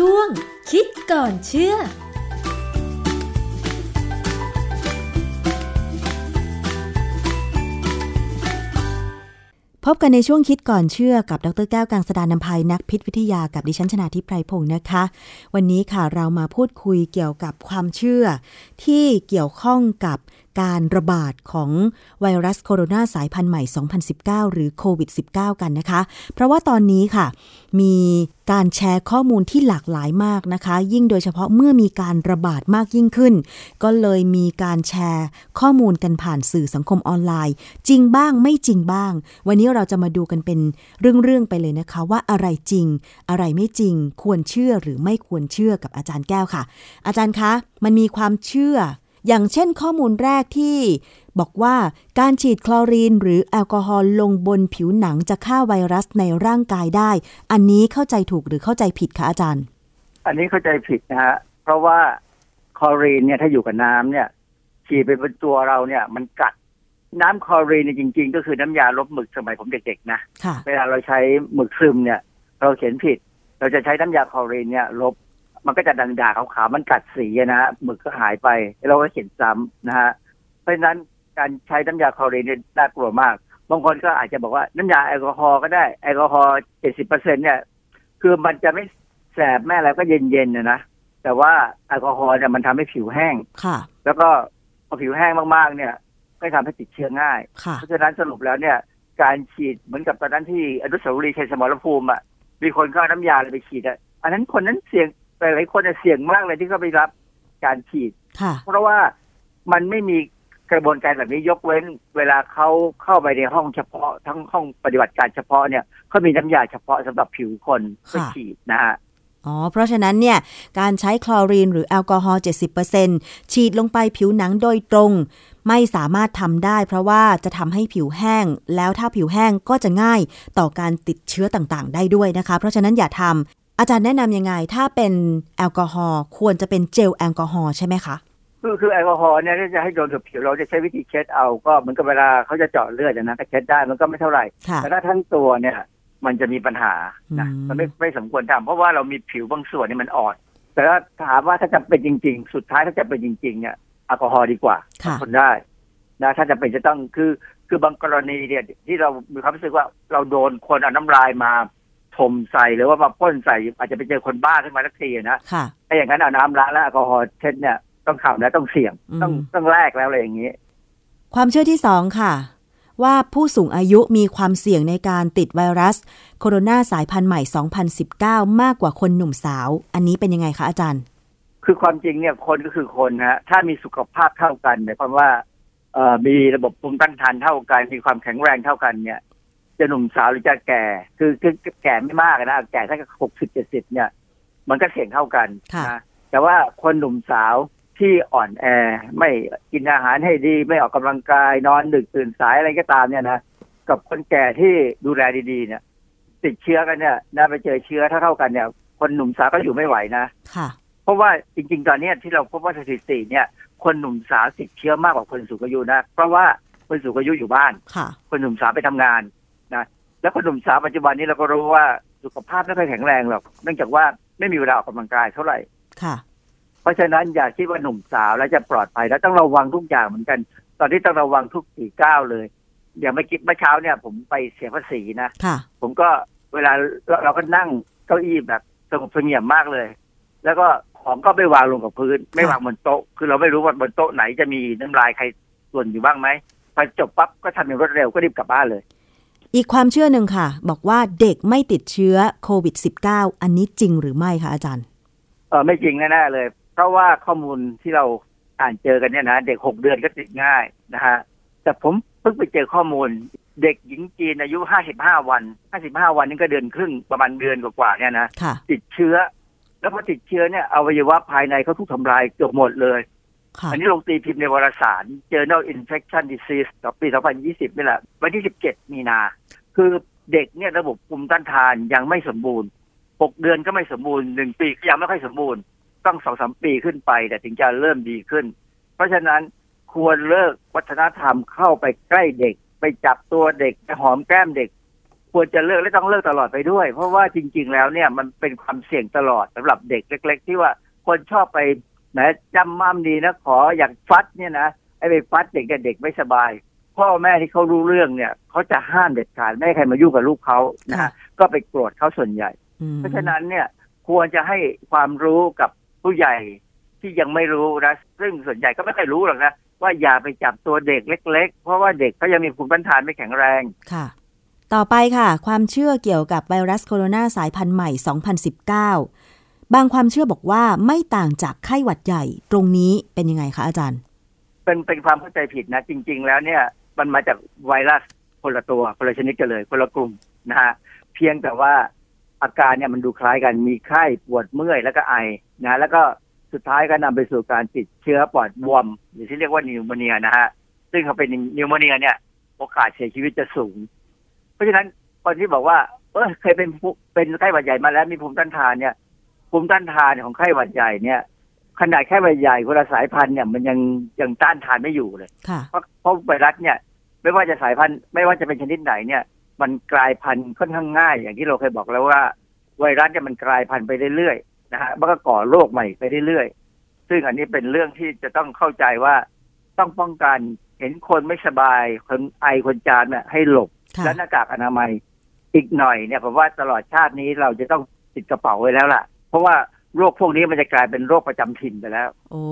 ช่วง คิดก่อนเชื่อพบกันในช่วงคิดก่อนเชื่อกับ ดรแก้วกังสดานนภัยนักพิษวิทยากับดิฉันชนาทิพไพรพงศ์นะคะ วันนี้ค่ะเรามาพูดคุยเกี่ยวกับความเชื่อ ที่เกี่ยวข้องกับ การระบาดของไวรัสโคโรนาสายพันธุ์ใหม่ 2019 หรือโควิด -19 กันนะคะ เพราะว่าตอนนี้ค่ะ มีการแชร์ข้อมูลที่หลากหลายมากนะคะ ยิ่งโดยเฉพาะเมื่อมีการระบาดมากยิ่งขึ้น ก็เลยมีการแชร์ข้อมูลกันผ่านสื่อสังคมออนไลน์ จริงบ้างไม่จริงบ้าง วันนี้เราจะมาดูกันเป็นเรื่องๆไปเลยนะคะ ว่าอะไรจริง อะไรไม่จริง ควรเชื่อหรือไม่ควรเชื่อกับอาจารย์แก้วค่ะ อาจารย์คะ มันมีความเชื่อ อย่างเช่นข้อมูลแรกที่บอกว่าการฉีดคลอรีนหรือแอลกอฮอล์ลงบนผิวหนังจะฆ่าไวรัสในร่างกายได้ อันนี้เข้าใจถูกหรือเข้าใจผิดคะอาจารย์ อันนี้เข้าใจผิดนะฮะเพราะว่าคลอรีนเนี่ยถ้าอยู่กับน้ำเนี่ยฉีดไปบนตัวเราเนี่ย มันกัดน้ำคลอรีนจริง ๆ ก็คือน้ำยาลบหมึกสมัยผมเด็กๆนะ เวลาเราใช้หมึกซึมเนี่ย เราเขียนผิด เราจะใช้น้ำยาคลอรีนเนี่ย ลบ มันก็จะด่างๆขาวๆมันกัดสีนะฮะหมึกก็หายไปเราก็เขียนซ้ำนะฮะเพราะฉะนั้นการใช้น้ำยาคลอรีนเนี่ยน่ากลัวมากบางคนก็อาจจะบอกว่าน้ำยาแอลกอฮอล์ก็ได้แอลกอฮอล์เจ็ดสิบเปอร์เซ็นเนี่ยคือมันจะไม่แสบแม่แล้วก็เย็นๆนะนะแต่ว่าแอลกอฮอล์เนี่ยมันทำให้ผิวแห้งค่ะ แล้วก็พอผิวแห้งมากๆเนี่ยก็ทำให้ติดเชื้อง่าย เพราะฉะนั้นสรุปแล้วเนี่ย การฉีดเหมือนกับตอนนั้นที่อนุสาวรีย์ชัยสมรภูมิอะมีคนเข้าน้ำยาเลยไปฉีดอะอันนั้นคนนั้นเสี่ยง หลายคนเสี่ยงมากเลยที่เขาไปรับการฉีด เพราะว่ามันไม่มีกระบวนการแบบนี้ยกเว้น เวลาเขาเข้าไปในห้องเฉพาะ ทั้งห้องปฏิบัติการเฉพาะเนี่ยเขามีน้ำยาเฉพาะสำหรับผิวคนเพื่อฉีดนะฮะอ๋อ เพราะฉะนั้นเนี่ย การใช้คลอรีนหรือแอลกอฮอล์70%ฉีดลงไปผิวหนังโดยตรง ไม่สามารถทำได้ เพราะว่าจะทำให้ผิวแห้ง แล้วถ้าผิวแห้งก็จะง่ายต่อการติดเชื้อต่างๆ ได้ด้วยนะคะ เพราะฉะนั้นอย่าทำ อาจารย์แนะนำยังไง ถ้าเป็นแอลกอฮอล์ควรจะเป็นเจลแอลกอฮอล์ใช่ไหมคะคือคือแอลกอฮอล์เนี่ยถ้าจะให้โดนกับผิวเราจะใช้วิธีเช็ดเอาก็เหมือนกับเวลาเขาจะเจาะเลือดนะก็เช็ดได้มันก็ไม่เท่าไหร่ แต่ถ้าทั้งตัวเนี่ยมันจะมีปัญหานะมันไม่ไม่สมควรทำเพราะว่าเรามีผิวบางส่วนนี่มันอ่อน แต่ถ้าถามว่าถ้าจะเป็นจริง ๆ สุดท้ายถ้าจะเป็นจริง ๆ เนี่ยแอลกอฮอล์ดีกว่าทนได้นะถ้าจะเป็นจะต้องคือคือบางกรณีเนี่ยที่เรามีความรู้สึกว่าเราโดนคนเอาน้ำลายมา ถมใส่หรือว่ามาพ่นใส่อาจจะไปเจอคนบ้าขึ้นมาสักทีนะไอ้อย่างนั้นเอาน้ำล้างแล้วแอลกอฮอล์เช็ดเนี่ยต้องข่าวนะต้องเสี่ยงต้องต้องแลกแล้วอะไรอย่างนี้ ความเชื่อที่สองค่ะ ว่าผู้สูงอายุมีความเสี่ยงในการติดไวรัส โคโรนาสายพันธุ์ใหม่ 2019 มากกว่าคนหนุ่มสาว อันนี้เป็นยังไงคะอาจารย์ คือความจริงเนี่ยคนก็คือคนฮะถ้ามีสุขภาพเท่ากันหมายความว่าเอ่อมีระบบภูมิต้านทานเท่ากัน มีความแข็งแรงเท่ากันเนี่ย จะหนุ่มสาวหรือจะแก่คือคือแก่ไม่มากนะแก่ถ้าหกสิบเจ็ดสิบเนี่ย มันก็เสี่ยงเท่ากันนะแต่ว่าคนหนุ่มสาวที่อ่อนแอ ไม่กินอาหารให้ดี ไม่ออกกำลังกายนอนดึกตื่นสายอะไรก็ตามเนี่ยนะกับคนแก่ที่ดูแลดีๆ เนี่ย ติดเชื้อกันเนี่ยน่าไปเจอเชื้อถ้าเท่ากันเนี่ย คนหนุ่มสาวก็อยู่ไม่ไหวนะค่ะ เพราะว่าจริง ๆ ตอนนี้ที่เราพบว่าสถิติเนี่ย คนหนุ่มสาวติดเชื้อมากกว่าคนสูงอายุนะเพราะว่าคนสูงอายุอยู่บ้านค่ะคนหนุ่มสาวไปทำงานนะ แล้วคนหนุ่มสาวปัจจุบันนี้เราก็รู้ว่าสุขภาพไม่ค่อยแข็งแรงหรอกเนื่องจากว่าไม่มีเวลาออกกำลังกายเท่าไหร่ค่ะ เพราะฉะนั้นอย่าคิดว่าหนุ่มสาวแล้วจะปลอดภัยแล้วต้องระวังทุกอย่างเหมือนกัน ตอนนี้ต้องระวังทุกสี่ก้าวเลย อย่างเมื่อกี้เมื่อเช้าเนี่ย ผมไปเสียภาษีนะค่ะ ผมก็เวลาเราก็นั่งเก้าอี้แบบสงบเสงี่ยมมากเลย แล้วก็ของก็ไม่วางลงกับพื้น ไม่วางบนโต๊ะ คือเราไม่รู้ว่าบนโต๊ะไหนจะมีน้ำลายใครส่วนอยู่บ้างไหมพอจบปั๊บก็ทำอย่างรวดเร็วก็รีบกลับบ้านเลย อีกความเชื่อหนึ่งค่ะ บอกว่าเด็กไม่ติดเชื้อโควิด -19 อันนี้จริงหรือไม่คะอาจารย์เออไม่จริงแน่ๆเลย เพราะว่าข้อมูลที่เราอ่านเจอกันเนี่ยนะเด็กหกเดือนก็ติดง่ายนะฮะแต่ผมเพิ่งไปเจอข้อมูล เด็กหญิงจีนอายุห้าสิบห้าวันห้าสิบห้าวันนี่ก็เดือนครึ่งประมาณเดือนกว่าๆเนี่ยนะติดเชื้อ แล้วพอติดเชื้อเนี่ยอวัยวะภายในเขาทุกทำลายเกือบหมดเลยอันนี้ลงตีพิมพ์ในวารสาร Journal Infection Disease ต่อปี 2020 นี่แหละ วันที่ 17 มีนา คือเด็กเนี่ยระบบภูมิต้านทานยังไม่สมบูรณ์หกเดือนก็ไม่สมบูรณ์หนึ่งปีก็ยังไม่ค่อยสมบูรณ์ ต้องสองสามปีขึ้นไป แต่ถึงจะเริ่มดีขึ้น เพราะฉะนั้นควรเลิกวัฒนธรรมเข้าไปใกล้เด็ก ไปจับตัวเด็กไปหอมแก้มเด็ก ควรจะเลิกและต้องเลิกตลอดไปด้วย เพราะว่าจริง ๆ แล้วเนี่ยมันเป็นความเสี่ยงตลอดสำหรับเด็กเล็ก ๆ ที่ว่าคนชอบไปแหมจำมั่มดีนะขออย่ากฟัดเนี่ยนะไอ้ไปฟัดเด็กเนี่ยเด็กไม่สบาย พ่อแม่ที่เขารู้เรื่องเนี่ยเขาจะห้ามเด็ดขาดไม่ให้ใครมายุ่งกับลูกเขานะค่ะฮะก็ไปโกรธเขาส่วนใหญ่อืมเพราะฉะนั้นเนี่ยควรจะให้ความรู้กับผู้ใหญ่ที่ยังไม่รู้นะซึ่งส่วนใหญ่ก็ไม่เคยรู้หรอกนะว่าอย่าไปจับตัวเด็กเล็ก ๆ เพราะว่าเด็กเขายังมีภูมิต้านทานไม่แข็งแรงค่ะ ต่อไปค่ะ ความเชื่อเกี่ยวกับไวรัสโคโรนาสายพันธุ์ใหม่ 2019 บางความเชื่อบอกว่าไม่ต่างจากไข้หวัดใหญ่ตรงนี้เป็นยังไงคะอาจารย์ เป็นเป็นความเข้าใจผิดนะ จริง ๆ แล้วเนี่ย มันมาจากไวรัสคนละตัวคนละชนิดกันเลย คนละกลุ่มนะฮะเพียงแต่ว่าอาการเนี่ยมันดูคล้ายกันมีไข้ปวดเมื่อยแล้วก็ไอนะแล้วก็สุดท้ายก็นำไปสู่การติดเชื้อปอดบวม หรือที่เรียกว่านิวโมเนียนะฮะซึ่งเขาเป็นนิวโมเนียเนี่ยโอกาสเสียชีวิตจะสูง เพราะฉะนั้นคนที่บอกว่า เออเคยเป็นเป็นไข้หวัดใหญ่มาแล้วมีภูมิต้านทานเนี่ยภูมิต้านทานของไข้หวัดใหญ่เนี่ย ขนาดแค่ไวรัสใหญ่คนละสายพันธุ์เนี่ยมันยังยังต้านทานไม่อยู่เลย ค่ะ เพราะเพราะไวรัสเนี่ย ไม่ว่าจะสายพันธุ์ไม่ว่าจะเป็นชนิดไหนเนี่ย มันกลายพันธุ์ค่อนข้างง่าย อย่างที่เราเคยบอกแล้วว่า ไวรัสเนี่ยมันกลายพันธุ์ไปเรื่อยๆนะฮะมันก็ก่อโรคใหม่ไปเรื่อยๆซึ่งอันนี้เป็นเรื่องที่จะต้องเข้าใจว่าต้องป้องกันเห็นคนไม่สบายคนไอคนจามเนี่ยให้หลบค่ะและหน้ากากอนามัยอีกหน่อยเนี่ยผมว่าตลอดชาตินี้เราจะต้องติดกระเป๋าไว้แล้วล่ะ เพราะว่า โรคพวกนี้มันจะกลายเป็นโรคประจำถิ่นไปแล้ว โอ้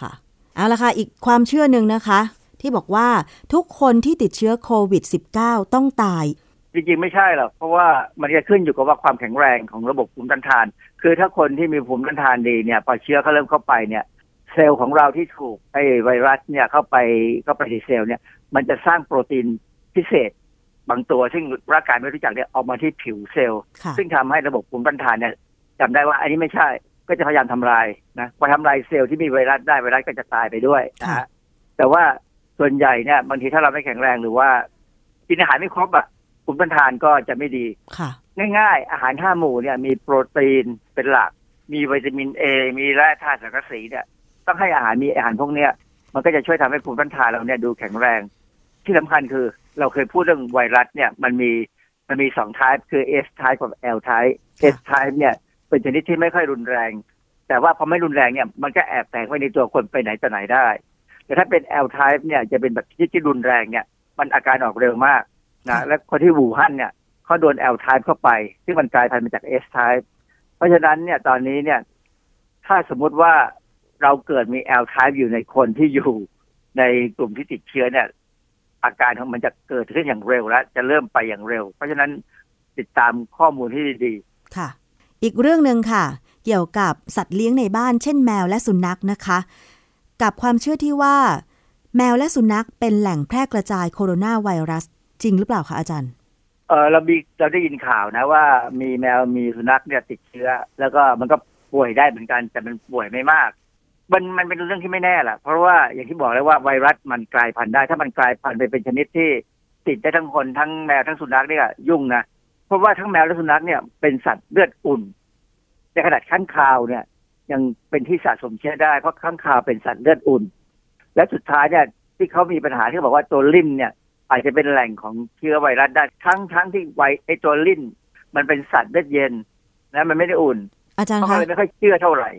ค่ะ เอาละค่ะ อีกความเชื่อหนึ่งนะคะ ที่บอกว่าทุกคนที่ติดเชื้อโควิด -19 ต้องตาย จริงๆ ไม่ใช่หรอก เพราะว่ามันจะขึ้นอยู่กับว่าความแข็งแรงของระบบภูมิต้านทาน คือถ้าคนที่มีภูมิต้านทานดีเนี่ยพอเชื้อเขาเริ่มเข้าไปเนี่ยเซลล์ของเราที่ถูกไอ้ไวรัสเนี่ยเข้าไปเข้าไปในเซลล์เนี่ย มันจะสร้างโปรตีนพิเศษบางตัวซึ่งร่างกายไม่รู้จักเนี่ยออกมาที่ผิวเซลล์ค่ะซึ่งทำให้ระบบภูมิต้านทานเนี่ย จำได้ว่าอันนี้ไม่ใช่ ก็จะพยายามทำลายนะพอทำลายเซลล์ที่มีไวรัสได้ไวรัสก็จะตายไปด้วยนะค่ะฮะแต่ว่าส่วนใหญ่เนี่ยบางทีถ้าเราไม่แข็งแรงหรือว่ากินอาหารไม่ครบอะภูมิต้านทานก็จะไม่ดีค่ะ ง่าย ๆ อาหารห้าหมู่เนี่ย มีโปรตีนเป็นหลัก มีวิตามินเอมีแร่ธาตุสังกะสีเนี่ย ต้องให้อาหารมีอาหารพวกเนี้ยมันก็จะช่วยทำให้ภูมิต้านทานเราเนี่ยดูแข็งแรง ที่สำคัญคือเราเคยพูดเรื่องไวรัสเนี่ยมันมีมันมีสอง type คือ S type กับ L type ค่ะ S type เนี่ย เป็นชนิดที่ไม่ค่อยรุนแรง แต่ว่าพอไม่รุนแรงเนี่ย มันก็แอบแฝงไว้ในตัวคนไปไหนต่อไหนได้ แต่ถ้าเป็น L type เนี่ยจะเป็นแบบที่ที่รุนแรงเนี่ย มันอาการออกเร็วมากนะและคนที่วูฮั่นเนี่ยเขาโดน L type เข้าไป ซึ่งมันกลายพันธุ์มาจาก S type เพราะฉะนั้นเนี่ยตอนนี้เนี่ย ถ้าสมมุติว่าเราเกิดมี L type อยู่ในคนที่อยู่ในกลุ่มที่ติดเชื้อเนี่ย อาการของมันจะเกิดขึ้นอย่างเร็วและจะเริ่มไปอย่างเร็ว เพราะฉะนั้นติดตามข้อมูลที่ดีค่ะ อีกเรื่องหนึ่งค่ะ เกี่ยวกับสัตว์เลี้ยงในบ้านเช่นแมวและสุนัขนะคะ กับความเชื่อที่ว่า แมวและสุนัขเป็นแหล่งแพร่กระจายโคโรนาไวรัส จริงหรือเปล่าคะอาจารย์เออเรามีเราได้ยินข่าวนะว่ามีแมวมีสุนัขเนี่ยติดเชื้อ แล้วก็มันก็ป่วยได้เหมือนกันแต่มันป่วยไม่มาก มันมันเป็นเรื่องที่ไม่แน่แหละเพราะว่าอย่างที่บอกแล้วว่าไวรัสมันกลายพันธุ์ได้ ถ้ามันกลายพันธุ์ไปเป็นชนิดที่ติดได้ทั้งคนทั้งแมวทั้งสุนัขเนี่ยยุ่งนะเราะว่าทั้งแมวและสุนัขเนี่ยเป็นสัตว์เลือดอุ่นในขนาดข้างคาวเนี่ย ยังเป็นที่สะสมเชื้อได้เพราะข้างคาวเป็นสัตว์เลือดอุ่น และสุดท้ายเนี่ย ที่เขามีปัญหาที่บอกว่าตัวลิ่นเนี่ย อาจจะเป็นแหล่งของเชื้อไวรัสได้ทั้งทั้งที่ไวไอตัวลิ่น มันเป็นสัตว์เลือดเย็นนะมันไม่ได้อุ่นอาจารย์เขาก็คะเลยไม่ค่อยเชื่อเท่าไหร่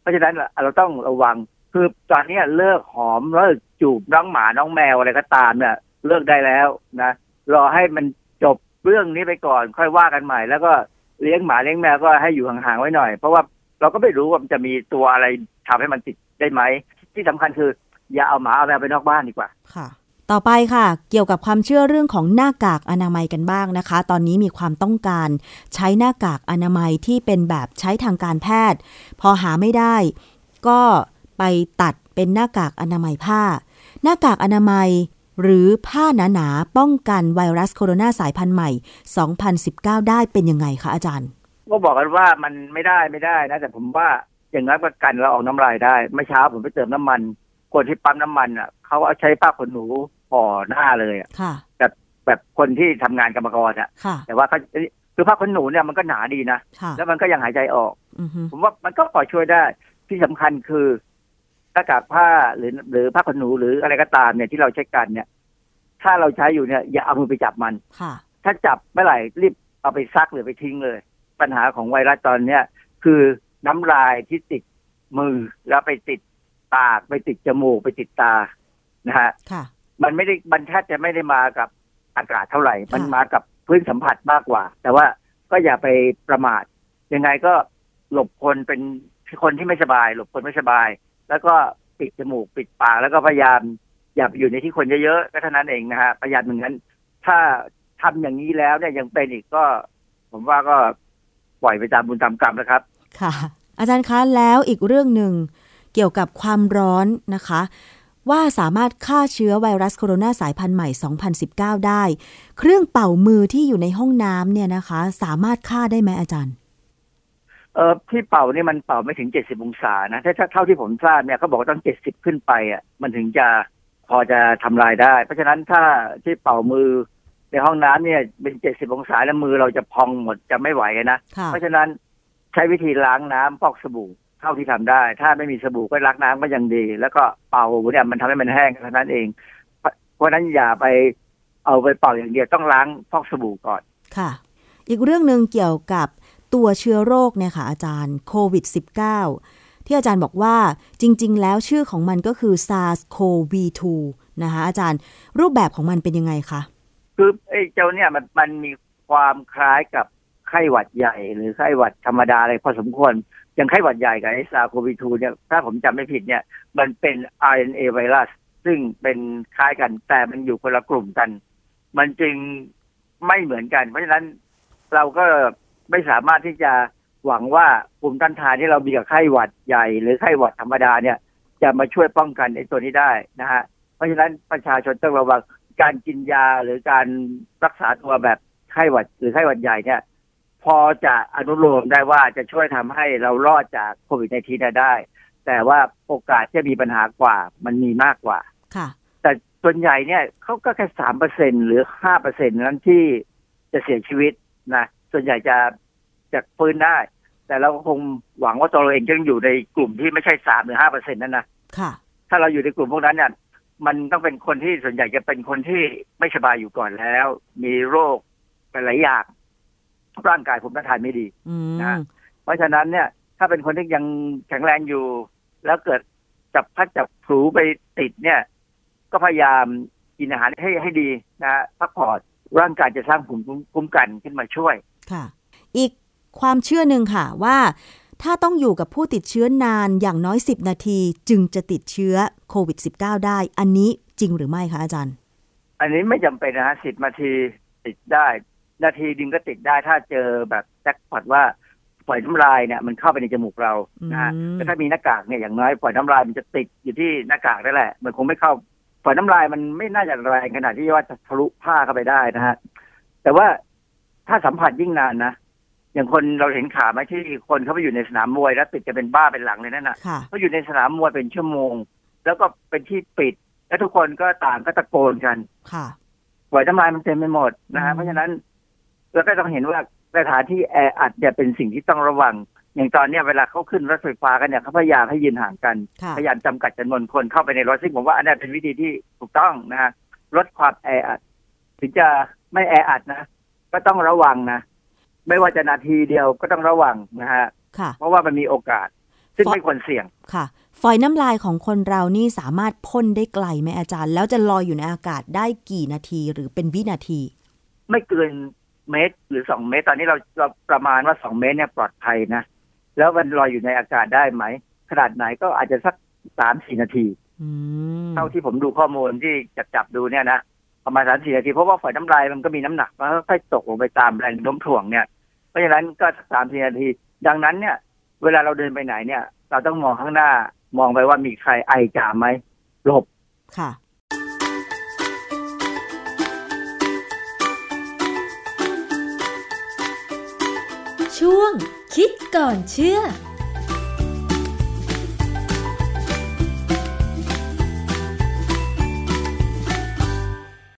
เพราะฉะนั้นเราต้องระวังคือตอนนี้เลิกหอมเลิกจูบน้องหมาน้องแมวอะไรก็ตามเนี่ย เลิกได้แล้วนะรอให้มันจบ เรื่องนี้ไปก่อนค่อยว่ากันใหม่ แล้วก็เลี้ยงหมาเลี้ยงแมวก็ให้อยู่ห่างๆไว้หน่อย เพราะว่าเราก็ไม่รู้ว่ามันจะมีตัวอะไรทำให้มันติดได้ไหม ที่สำคัญคือ อย่าเอาหมาเอาแมวไปนอกบ้านดีกว่าค่ะ ต่อไปค่ะ เกี่ยวกับความเชื่อเรื่องของหน้ากากอนามัยกันบ้างนะคะ ตอนนี้มีความต้องการใช้หน้ากากอนามัยที่เป็นแบบใช้ทางการแพทย์ พอหาไม่ได้ ก็ไปตัดเป็นหน้ากากอนามัยผ้า หน้ากากอนามัย หรือผ้าหนาๆป้องกันไวรัสโคโรนาสายพันธุ์ใหม่ 2019 ได้เป็นยังไงคะอาจารย์ ก็บอกกันว่ามันไม่ได้ไม่ได้นะ แต่ผมว่าอย่างน้อยประกันเราออกน้ำลายได้เมื่อเช้าผมไปเติมน้ำมันคนที่ปั๊มน้ำมันอะเขาเอาใช้ผ้าขนหนูห่อหน้าเลยอะค่ะแบบคนที่ทำงานกรรมกรอะค่ะ แต่ว่าเขาคือผ้าขนหนูเนี่ยมันก็หนาดีนะค่ะแล้วมันก็ยังหายใจออกอือฮึผมว่ามันก็พอช่วยได้ที่สำคัญคือ หน้ากากผ้าหรือหรือผ้าขนหนูหรืออะไรก็ตามเนี่ยที่เราใช้กันเนี่ย ถ้าเราใช้อยู่เนี่ย อย่าเอามือไปจับมันค่ะ ถ้าจับเมื่อไหร่รีบเอาไปซักหรือไปทิ้งเลย ปัญหาของไวรัสตอนเนี้ยคือน้ำลายที่ติดมือแล้วไปติดปากไปติดจมูกไปติดตานะฮะค่ะ มันไม่ได้มันแทบจะไม่ได้มากับอากาศเท่าไหร่ค่ะมันมากับพื้นสัมผัสมากกว่า แต่ว่าก็อย่าไปประมาทยังไงก็หลบคนเป็นคนที่ไม่สบาย หลบคนไม่สบาย แล้วก็ปิดจมูกปิดปากแล้วก็พยายามอย่าไปอยู่ในที่คนเยอะๆก็เท่านั้นเองนะฮะประหยัดเหมือนกันถ้าทำอย่างนี้แล้วเนี่ยยังเป็นอีกก็ ผมว่าก็ปล่อยไปตามบุญตามกรรมนะครับ ค่ะ อาจารย์คะแล้วอีกเรื่องหนึ่งเกี่ยวกับความร้อนนะคะ ว่าสามารถฆ่าเชื้อไวรัสโคโรนาสายพันธุ์ใหม่ 2019 ได้ เครื่องเป่ามือที่อยู่ในห้องน้ำเนี่ยนะคะ สามารถฆ่าได้ไหมอาจารย์ เออที่เป่านี่มันเป่าไม่ถึงเจ็ดสิบองศานะถ้าถ้าเท่าที่ผมทราบเนี่ยเขาบอกว่าต้องเจ็ดสิบขึ้นไปอะมันถึงจะพอจะทำลายได้ เพราะฉะนั้นถ้าที่เป่ามือในห้องน้ำเนี่ยเป็นเจ็ดสิบองศาแล้วมือเราจะพองหมดจะไม่ไหวนะค่ะเพราะฉะนั้นใช้วิธีล้างน้ำฟอกสบู่เท่าที่ทำได้ ถ้าไม่มีสบู่ก็ล้างน้ำก็ยังดี แล้วก็เป่าเนี่ยมันทำให้มันแห้งเท่านั้นเอง เพราะเพราะฉะนั้นอย่าไปเอาไปเป่าอย่างเดียวต้องล้างฟอกสบู่ก่อนค่ะ อีกเรื่องหนึ่งเกี่ยวกับ ตัวเชื้อโรคเนี่ยค่ะอาจารย์โควิด -19 ที่อาจารย์บอกว่าจริง ๆ แล้วชื่อของมันก็คือ SARS-CoV-2 นะคะอาจารย์รูปแบบของมันเป็นยังไงคะ คือไอ้เจ้าเนี่ยมันมันมีความคล้ายกับไข้หวัดใหญ่ หรือไข้หวัดธรรมดาอะไรพอสมควร อย่างไข้หวัดใหญ่กับไอ้ซาโควิ2เนี่ยถ้าผมจำไม่ผิดเนี่ยมันเป็น RNA ไวรัสซึ่งเป็นคล้ายกันแต่มันอยู่คนละกลุ่มกัน มันจึงไม่เหมือนกัน เพราะฉะนั้นเราก็ ไม่สามารถที่จะหวังว่ากลุ่มต้านทานที่เรามีกับไข้หวัดใหญ่ หรือไข้หวัดธรรมดาเนี่ย จะมาช่วยป้องกันไอ้ตัวนี้ได้นะฮะเพราะฉะนั้นประชาชนต้องระวังการกินยาหรือการรักษาตัวแบบไข้หวัดหรือไข้หวัดใหญ่เนี่ยพอจะอนุโลมได้ว่าจะช่วยทำให้เรารอดจากโควิดในทีได้ แต่ว่าโอกาสจะมีปัญหากว่ามันมีมากกว่าค่ะ แต่ส่วนใหญ่เนี่ยเขาก็แค่สามเปอร์เซ็นหรือห้าเปอร์เซ็นนั้นที่จะเสียชีวิตนะ ส่วนใหญ่จะจะฟื้นได้ แต่เราก็คงหวังว่าตัวเราเองจะอยู่ในกลุ่มที่ไม่ใช่สามหรือห้าเปอร์เซ็นนั้นนะค่ะถ้าเราอยู่ในกลุ่มพวกนั้นเนี่ยมันต้องเป็นคนที่ส่วนใหญ่จะเป็นคนที่ไม่สบายอยู่ก่อนแล้ว มีโรคหลายๆอย่างร่างกายภูมิต้านทานไม่ดีอืมนะเพราะฉะนั้นเนี่ย ถ้าเป็นคนที่ยังแข็งแรงอยู่ แล้วเกิดจับพัดจับผลูไปติดเนี่ย ก็พยายามกินอาหารให้ให้ดีนะพักผ่อนร่างกายจะสร้างภูมิคุ้มกันขึ้นมาช่วย ค่ะ อีกความเชื่อหนึ่งค่ะว่า ถ้าต้องอยู่กับผู้ติดเชื้อนานอย่างน้อย 10 นาทีจึงจะติดเชื้อโควิด -19 ได้ อันนี้จริงหรือไม่คะอาจารย์ อันนี้ไม่จำเป็นนะฮะสิบนาทีติดได้ นาทีดึงก็ติดได้ถ้าเจอแบบแจ็คพอตว่าปล่อยน้ำลายเนี่ยมันเข้าไปในจมูกเรานะฮะอืมแต่ถ้ามีหน้ากากเนี่ยอย่างน้อยปล่อยน้ำลายมันจะติดอยู่ที่หน้ากากนั่นแหละ มันคงไม่เข้าปล่อยน้ำลายมันไม่น่าจะแรงขนาดที่ว่าจะทะลุผ้าเข้าไปได้นะฮะแต่ว่า ถ้าสัมผัสยิ่งนานนะอย่างคนเราเห็นข่าวไหมที่คนเขาไปอยู่ในสนามมวยแล้วติดจะเป็นบ้าเป็นหลังเลยนั่นน่ะค่ะเขาอยู่ในสนามมวยเป็นชั่วโมง แล้วก็เป็นที่ปิด แล้วทุกคนก็ต่างก็ตะโกนกันค่ะปล่อยน้ำลายมันเต็มไปหมดนะอืฮะมเพราะฉะนั้นเราก็ต้องเห็นว่าสถานที่แออัดเนี่ยเป็นสิ่งที่ต้องระวัง อย่างตอนเนี้ยเวลาเขาขึ้นรถไฟฟ้ากันเนี่ยเขาพยายามให้ยืนห่างกันค่ะพยายามจำกัดจำนวนคนเข้าไปในรถซึ่งผมว่าอันนั้นเป็นวิธีที่ถูกต้องนะฮะลดความแออัดถึงจะไม่แออัดนะ ก็ต้องระวังนะ ไม่ว่าจะนาทีเดียวก็ต้องระวังนะฮะค่ะเพราะว่ามันมีโอกาส ซึ่งฟอไม่ควรเสี่ยงค่ะ ฝอยน้ำลายของคนเรานี่สามารถพ่นได้ไกลไหมอาจารย์ แล้วจะลอยอยู่ในอากาศได้กี่นาทีหรือเป็นวินาที ไม่เกินเมตรหรือสองเมตร ตอนนี้เราเราประมาณว่าสองเมตรเนี่ยปลอดภัยนะ แล้วมันลอยอยู่ในอากาศได้ไหม ขนาดไหนก็อาจจะสักสามสี่นาทีอืมเท่าที่ผมดูข้อมูลที่จับจับดูเนี่ยนะ ประมาณสามสี่นาทีเพราะว่าฝอยน้ำลายมันก็มีน้ำหนักมันค่อยๆตกลงไปตามแรงโน้มถ่วงเนี่ย เพราะฉะนั้นก็สามสี่นาที ดังนั้นเนี่ย เวลาเราเดินไปไหนเนี่ย เราต้องมองข้างหน้ามองไปว่ามีใครไอจามไหมหลบค่ะช่วงคิดก่อนเชื่อ